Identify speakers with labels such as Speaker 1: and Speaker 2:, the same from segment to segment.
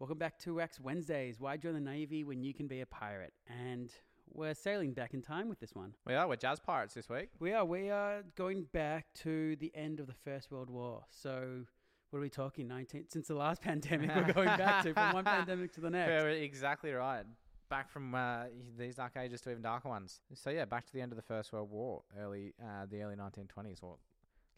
Speaker 1: Welcome back to Wax Wednesdays. Why join the Navy when you can be a pirate? And we're sailing back in time with this one.
Speaker 2: We are. We're jazz pirates this week.
Speaker 1: We are. We are going back to the end of the First World War. So, what are we talking? 19 since the last pandemic, we're going back to from one pandemic to the next.
Speaker 2: Yeah, exactly right. Back from uh, these dark ages to even darker ones. So yeah, back to the end of the First World War, early uh, the early 1920s or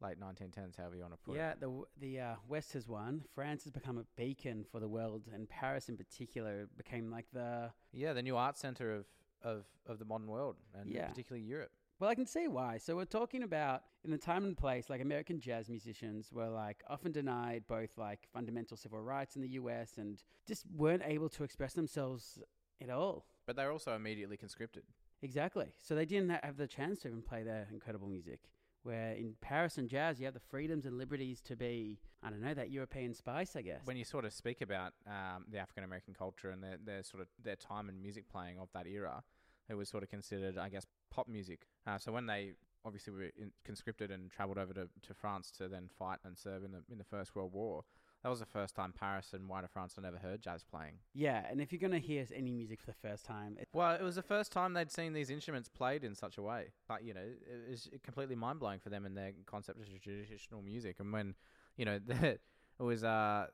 Speaker 2: late 1910s, however you want to put
Speaker 1: Yeah,
Speaker 2: it.
Speaker 1: the the uh, West has won. France has become a beacon for the world, and Paris in particular became like the
Speaker 2: Yeah, the new art center of of of the modern world, and
Speaker 1: Yeah.
Speaker 2: particularly Europe.
Speaker 1: Well, I can see why. So we're talking about in the time and place, like American jazz musicians were like often denied both like fundamental civil rights in the U.S. and just weren't able to express themselves at all.
Speaker 2: But they're also immediately conscripted.
Speaker 1: Exactly. So they didn't have the chance to even play their incredible music. Where in Paris and jazz, you have the freedoms and liberties to be, I don't know, that European spice, I guess.
Speaker 2: When you sort of speak about um, the African American culture and their, their sort of their time and music playing of that era, it was sort of considered, I guess, pop music. Uh, so when they obviously were conscripted and travelled over to, to France to then fight and serve in the in the First World War, that was the first time Paris and wider France had ever heard jazz playing.
Speaker 1: yeah, and if you're going to hear any music for the first time, it,
Speaker 2: Well, it was the first time they'd seen these instruments played in such a way. But you know, it was completely mind blowing for them and their concept of traditional music. And when you know, the, it was uh,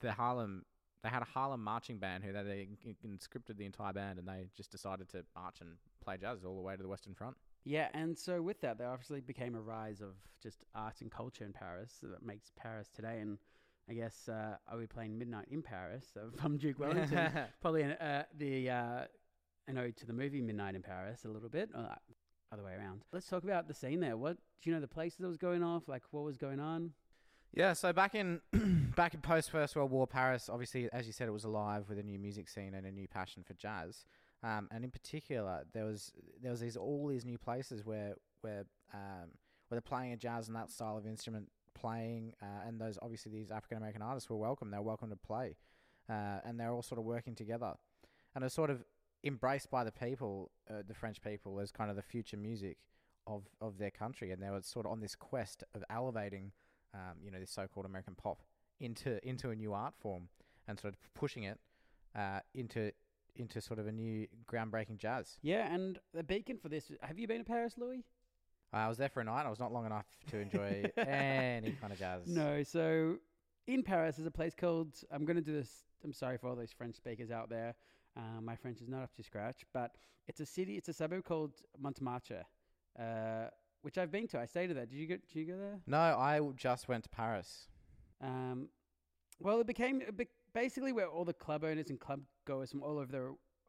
Speaker 2: the Harlem. They had a Harlem marching band who they, they conscripted the entire band, and they just decided to march and play jazz all the way to the Western Front.
Speaker 1: Yeah, and so with that, there obviously became a rise of just art and culture in Paris that makes Paris today. And I guess uh, are we playing Midnight in Paris uh, from Duke Wellington? Probably an, uh, the uh, an ode to the movie Midnight in Paris a little bit, or the other way around. Let's talk about the scene there. What do you know? The places that was going off, like what was going on?
Speaker 2: Yeah, so back in back in post First World War Paris, obviously, as you said, it was alive with a new music scene and a new passion for jazz. Um, and in particular, there was there was these all these new places where where um, where they're playing a jazz and that style of instrument playing, uh, and those obviously these African American artists were welcome. They were welcome to play, uh, and they're all sort of working together, and was sort of embraced by the people, uh, the French people, as kind of the future music of of their country, and they were sort of on this quest of elevating um, you know, this so-called American pop into into a new art form and sort of pushing it uh, into into sort of a new groundbreaking jazz.
Speaker 1: Yeah, and the beacon for this. Have you been to Paris, Louis?
Speaker 2: I was there for a night. I was not long enough to enjoy any kind of jazz.
Speaker 1: No. So in Paris, there's a place called. I'm going to do this. I'm sorry for all those French speakers out there. Uh, my French is not up to scratch, but it's a city. It's a suburb called Montmartre, uh, which I've been to. I stayed there. Did you go? Did you go there?
Speaker 2: No, I just went to Paris.
Speaker 1: Um, well, it became it be- basically where all the club owners and club goers from all over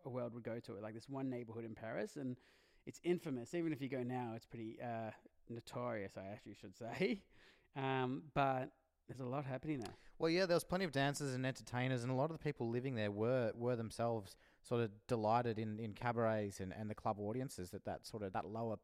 Speaker 1: the world would go to it. Like this one neighborhood in Paris, and it's infamous. Even if you go now, it's pretty uh, notorious. I actually should say, um, but there's a lot happening there.
Speaker 2: Well, yeah, there was plenty of dancers and entertainers, and a lot of the people living there were were themselves sort of delighted in, in cabarets and, and the club audiences that that sort of that lower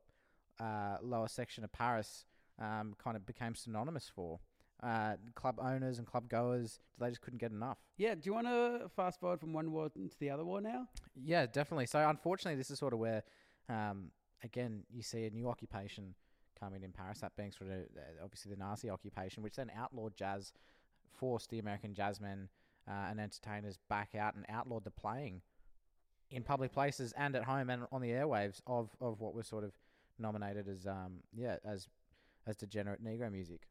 Speaker 2: uh, lower section of Paris um, kind of became synonymous for. Uh, club owners and club goers, they just couldn't get enough.
Speaker 1: Yeah. Do you want to fast forward from one war to the other war now?
Speaker 2: Yeah, definitely. So unfortunately, this is sort of where, um, again, you see a new occupation coming in Paris. That being sort of uh, obviously the Nazi occupation, which then outlawed jazz, forced the American jazzmen uh, and entertainers back out and outlawed the playing in public places and at home and on the airwaves of, of what was sort of nominated as um yeah as as degenerate Negro music.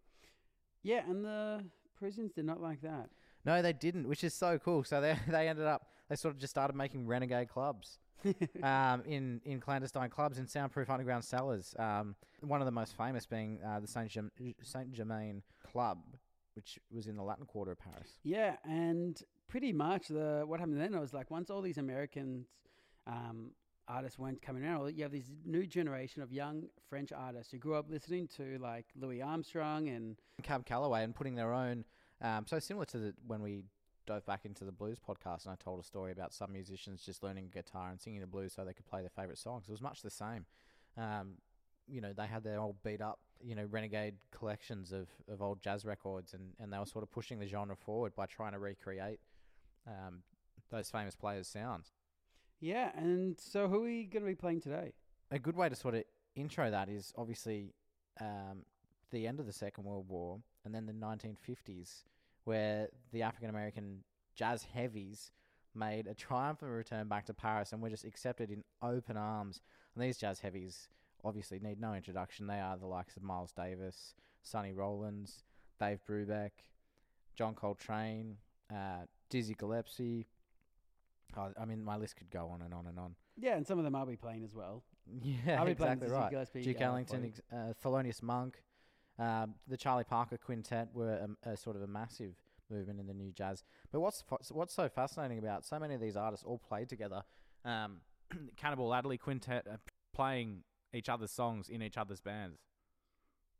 Speaker 1: Yeah, and the prisons did not like that.
Speaker 2: No, they didn't, which is so cool. So they they ended up they sort of just started making renegade clubs. um, in in clandestine clubs in soundproof underground cellars. Um, one of the most famous being uh, the Saint Saint Germain Club, which was in the Latin Quarter of Paris.
Speaker 1: Yeah, and pretty much the what happened then was like once all these Americans um, artists weren't coming around, you have this new generation of young French artists who grew up listening to like Louis Armstrong and
Speaker 2: Cab Calloway and putting their own. Um, so similar to the, when we dove back into the blues podcast and I told a story about some musicians just learning guitar and singing the blues so they could play their favorite songs. It was much the same. Um, you know, they had their old beat up, you know, renegade collections of, of old jazz records and, and they were sort of pushing the genre forward by trying to recreate um, those famous players' sounds.
Speaker 1: yeah, and so who are we going to be playing today?
Speaker 2: A good way to sort of intro that is obviously um, the end of the Second World War and then the 1950s, where the African American jazz heavies made a triumphant return back to Paris and were just accepted in open arms. And these jazz heavies obviously need no introduction. They are the likes of Miles Davis, Sonny Rollins, Dave Brubeck, John Coltrane, uh, Dizzy Gillespie. Oh, I mean, my list could go on and on and on.
Speaker 1: Yeah, and some of them I'll be playing as well.
Speaker 2: Yeah,
Speaker 1: I'll be playing
Speaker 2: exactly
Speaker 1: Dizzy
Speaker 2: right.
Speaker 1: Gillespie,
Speaker 2: Duke
Speaker 1: uh,
Speaker 2: Ellington, uh, Thelonious Monk, um, the Charlie Parker Quintet were a, a sort of a massive movement in the new jazz. But what's what's so fascinating about so many of these artists all played together? Um, Cannonball Adderley Quintet uh, playing each other's songs in each other's bands,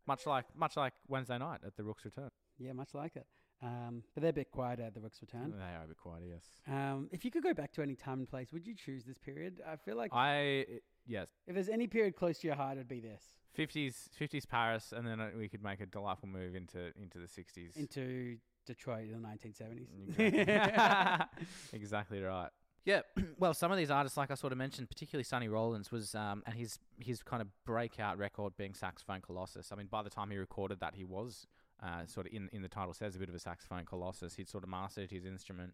Speaker 2: much like much like Wednesday night at the Rook's Return.
Speaker 1: Yeah, much like it. Um, but they're a bit quieter at the Rook's Return.
Speaker 2: They are a bit quiet, yes.
Speaker 1: Um, if you could go back to any time and place, would you choose this period? I feel like
Speaker 2: I yes,
Speaker 1: if there's any period close to your heart, it'd be this.
Speaker 2: Fifties fifties Paris, and then uh, we could make a delightful move into into the sixties.
Speaker 1: Into Detroit in the 1970s.
Speaker 2: Exactly. exactly right. Yeah. well, some of these artists, like I sort of mentioned, particularly Sonny Rollins, was um, and his his kind of breakout record being Saxophone Colossus. I mean, by the time he recorded that, he was uh, sort of in in the title says a bit of a saxophone colossus. He'd sort of mastered his instrument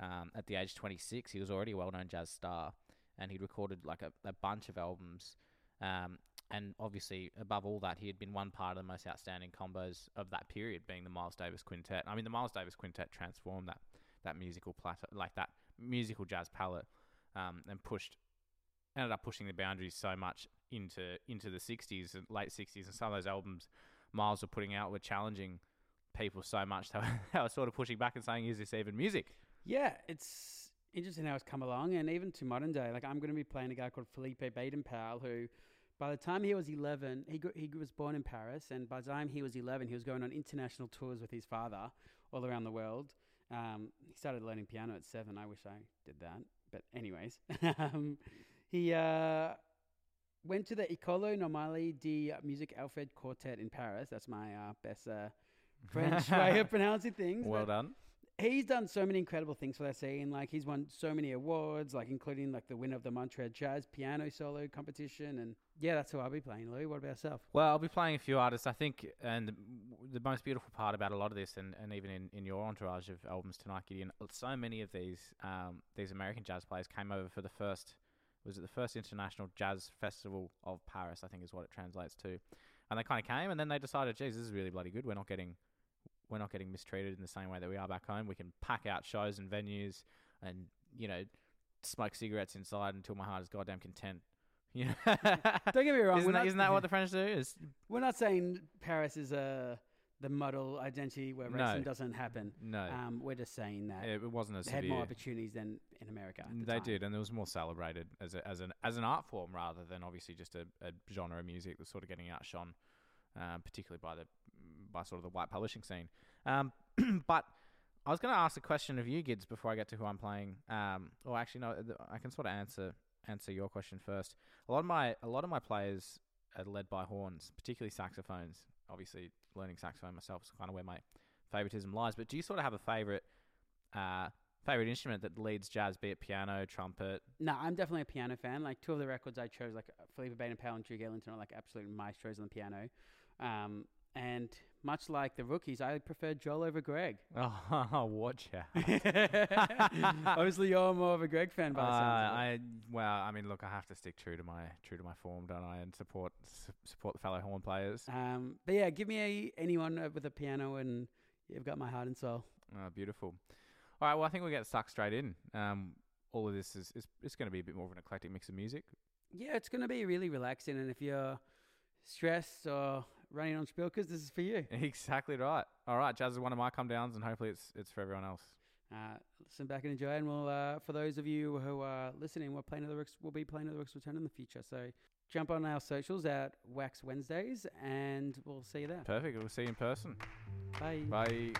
Speaker 2: um, at the age 26. He was already a well known jazz star, and he'd recorded like a, a bunch of albums. Um, and obviously, above all that, he had been one part of the most outstanding combos of that period, being the Miles Davis Quintet. I mean, the Miles Davis Quintet transformed that that musical plateau, like that musical jazz palette, um, and pushed, ended up pushing the boundaries so much into into the '60s and late '60s, and some of those albums Miles were putting out were challenging people so much that they were sort of pushing back and saying, "Is this even music?"
Speaker 1: Yeah, it's interesting how it's come along, and even to modern day. Like I'm going to be playing a guy called Philippe Baden Powell, who, by the time he was 11, he he was born in Paris, and by the time he was 11, he was going on international tours with his father all around the world. Um, he started learning piano at seven. I wish I did that, but anyways, um, he uh, went to the École Normale de Musique Alfred Quartet in Paris. That's my uh, best uh, French way of pronouncing things.
Speaker 2: well
Speaker 1: but-
Speaker 2: done.
Speaker 1: He's done so many incredible things for that scene. Like he's won so many awards, like including like the winner of the Montreal Jazz Piano Solo Competition, and yeah, that's who I'll be playing. Louis, what about yourself?
Speaker 2: Well, I'll be playing a few artists, I think, and the, the most beautiful part about a lot of this, and, and even in, in your entourage of albums tonight, Gideon, so many of these um, these American jazz players came over for the first was it the first international jazz festival of Paris? I think is what it translates to, and they kind of came, and then they decided, geez, this is really bloody good. We're not getting we're not getting mistreated in the same way that we are back home. We can pack out shows and venues, and you know, smoke cigarettes inside until my heart is goddamn content. You know,
Speaker 1: Don't get me wrong.
Speaker 2: isn't that,
Speaker 1: not,
Speaker 2: isn't that what the French do? Is
Speaker 1: we're not saying Paris is uh, the model identity where
Speaker 2: No.
Speaker 1: racing doesn't happen.
Speaker 2: no,
Speaker 1: Um, we're just saying that
Speaker 2: it, wasn't as
Speaker 1: they had more opportunities than in America. the
Speaker 2: They
Speaker 1: time.
Speaker 2: did, and it was more celebrated as a, as an as an art form rather than obviously just a, a genre of music that's sort of getting outshone, um, particularly by the by sort of the white publishing scene. Um, but I was going to ask a question of you, Gids, before I get to who I'm playing. Um, or actually, no, I can sort of answer answer your question first. A lot of my a lot of my players are led by horns, particularly saxophones. Obviously, learning saxophone myself is kind of where my favoritism lies. But do you sort of have a favorite? Uh, favorite instrument that leads jazz, be it piano, trumpet.
Speaker 1: No, I'm definitely a piano fan. Like two of the records I chose, like Philippe Baden Powell and Duke Ellington, are like absolute maestros on the piano. Um, and much like the rookies, I prefer Joel over Greg.
Speaker 2: Oh, watch out!
Speaker 1: Obviously, you're more of a Greg fan, by
Speaker 2: Uh,
Speaker 1: the sounds of it.
Speaker 2: I well, I mean, look, I have to stick true to my true to my form, don't I? And support su- support the fellow horn players.
Speaker 1: Um, but yeah, give me a, anyone uh, with a piano, and you've got my heart and soul.
Speaker 2: Oh, beautiful. All right, well, I think we'll get stuck straight in. Um, all of this is, is it's going to be a bit more of an eclectic mix of music.
Speaker 1: Yeah, it's going to be really relaxing, and if you're stressed or running on spilkers, this is for you.
Speaker 2: exactly right. All right, jazz is one of my come downs, and hopefully it's it's for everyone else.
Speaker 1: Uh, listen back and enjoy, and we'll uh, for those of you who are listening, we're playing at the Rooks, we'll be playing at the Rooks Return in the future. So jump on our socials at Wax Wednesdays, and we'll see you there.
Speaker 2: Perfect. We'll see you in person.
Speaker 1: Bye.
Speaker 2: Bye.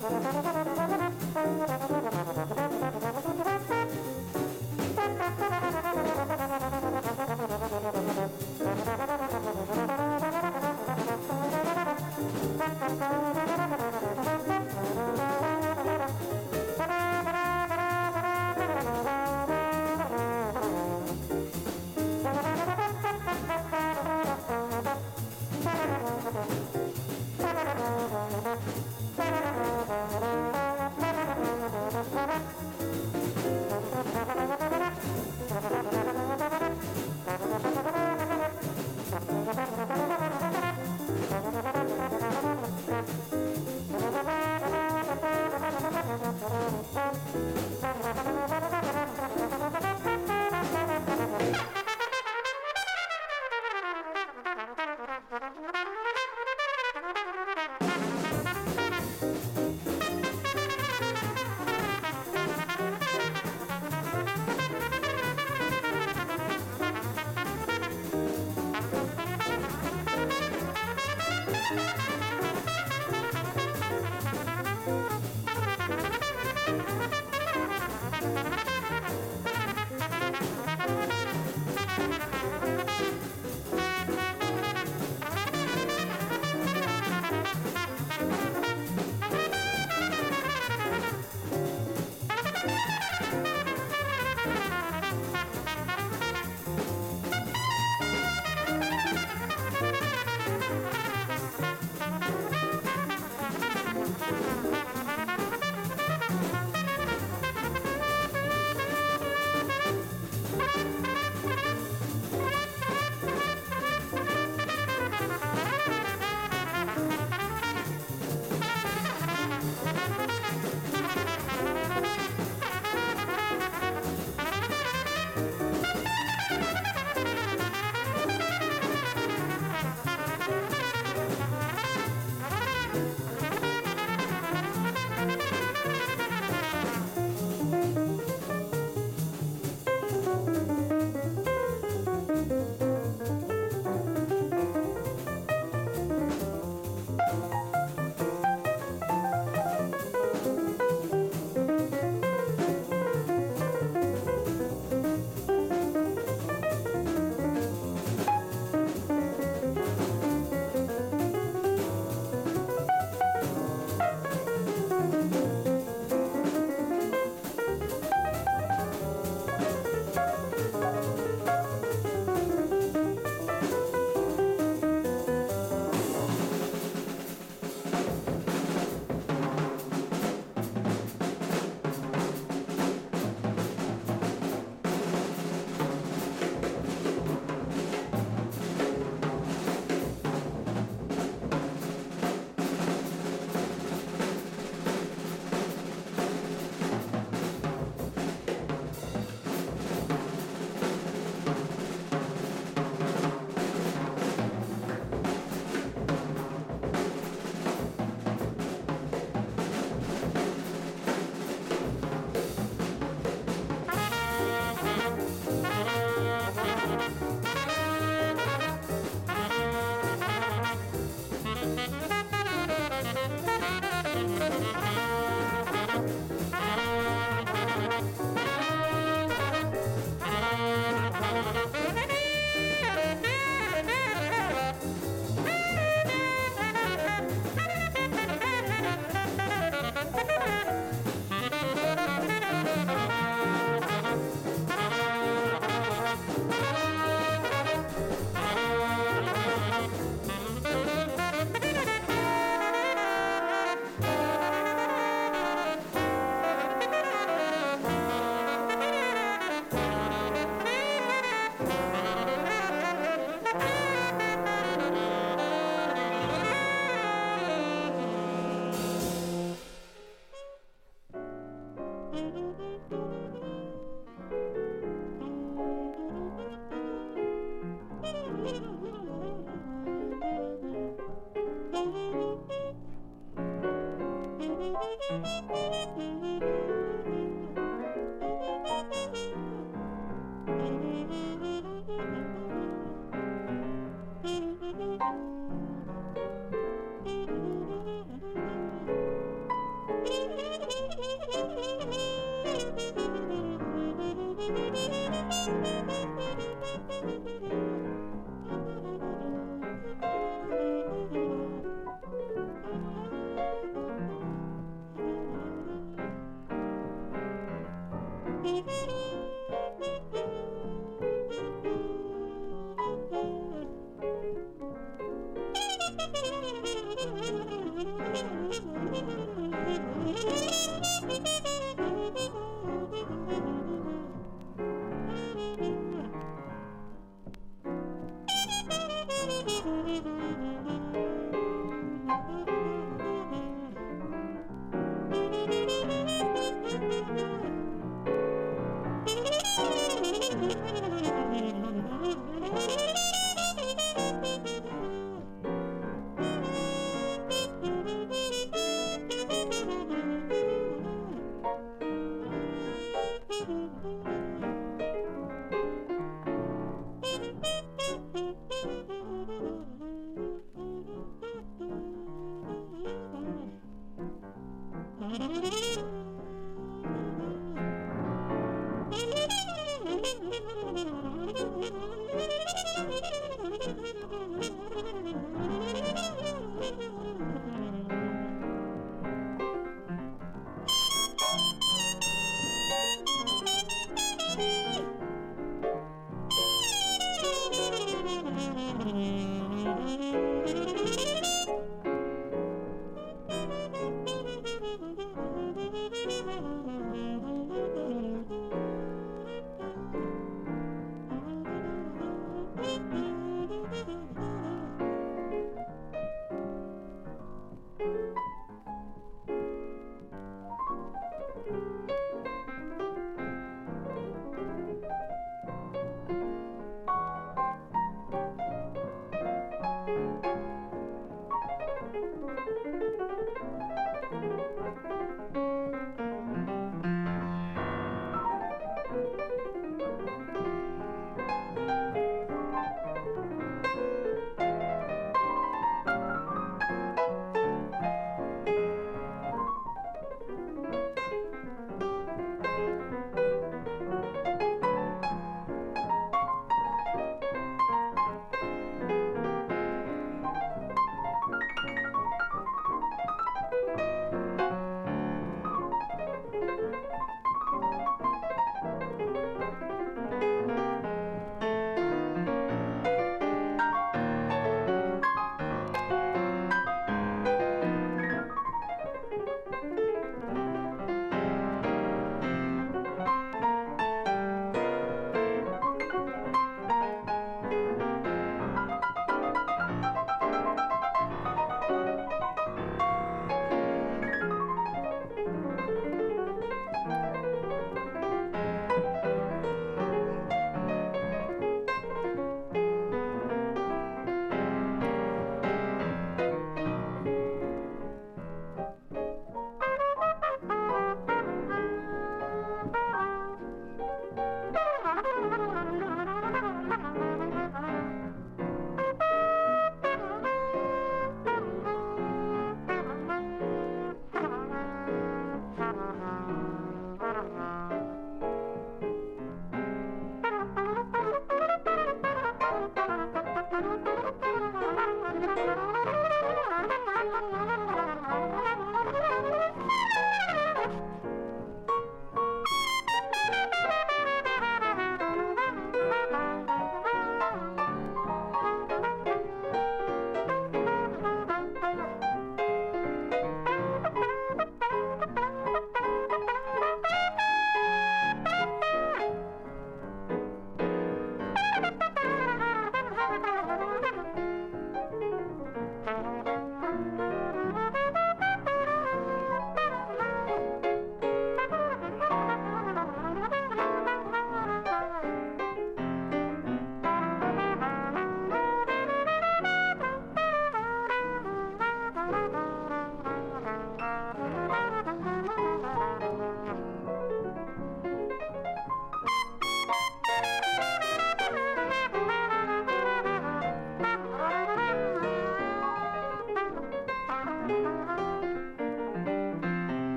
Speaker 2: Thank you.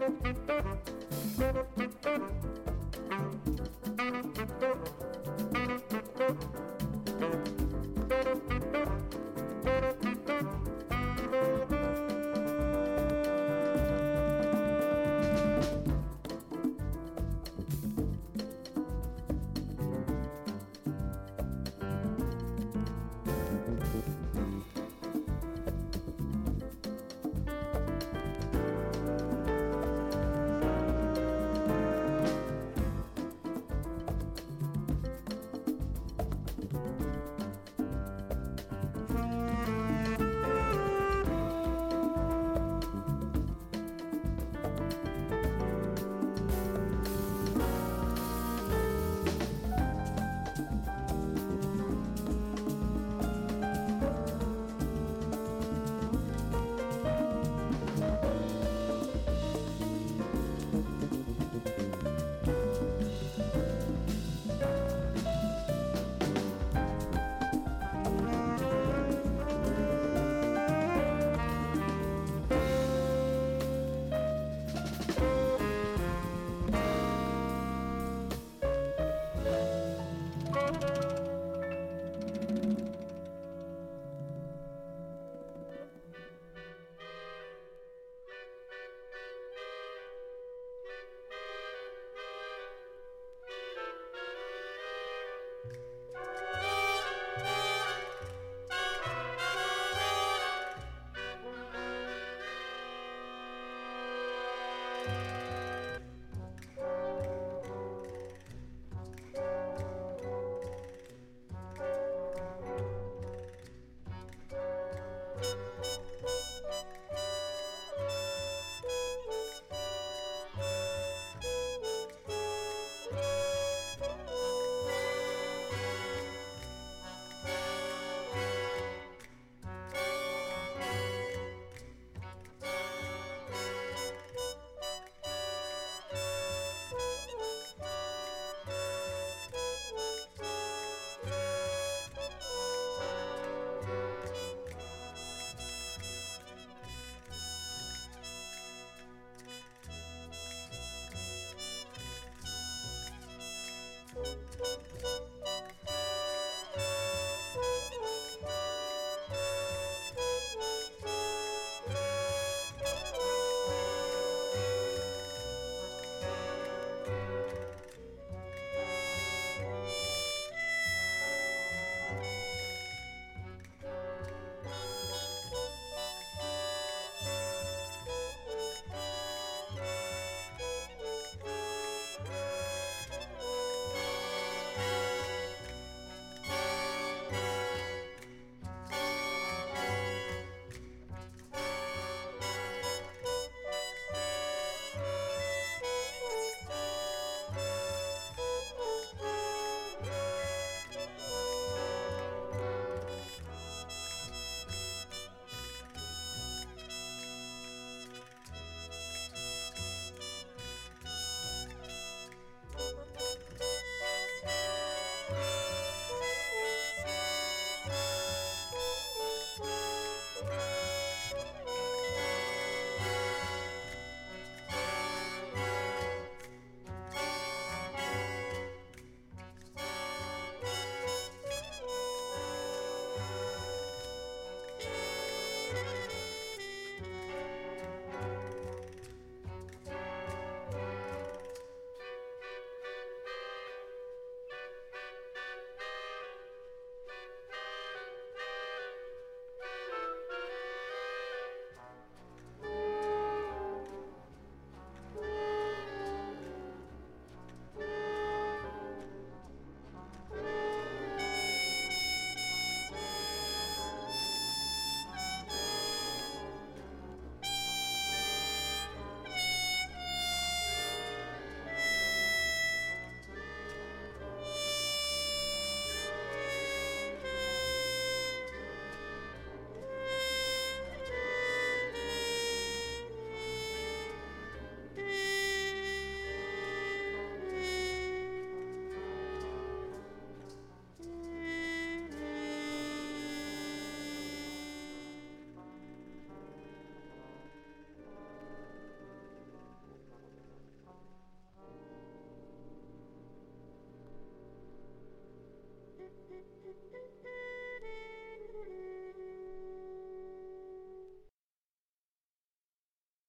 Speaker 2: Thank you.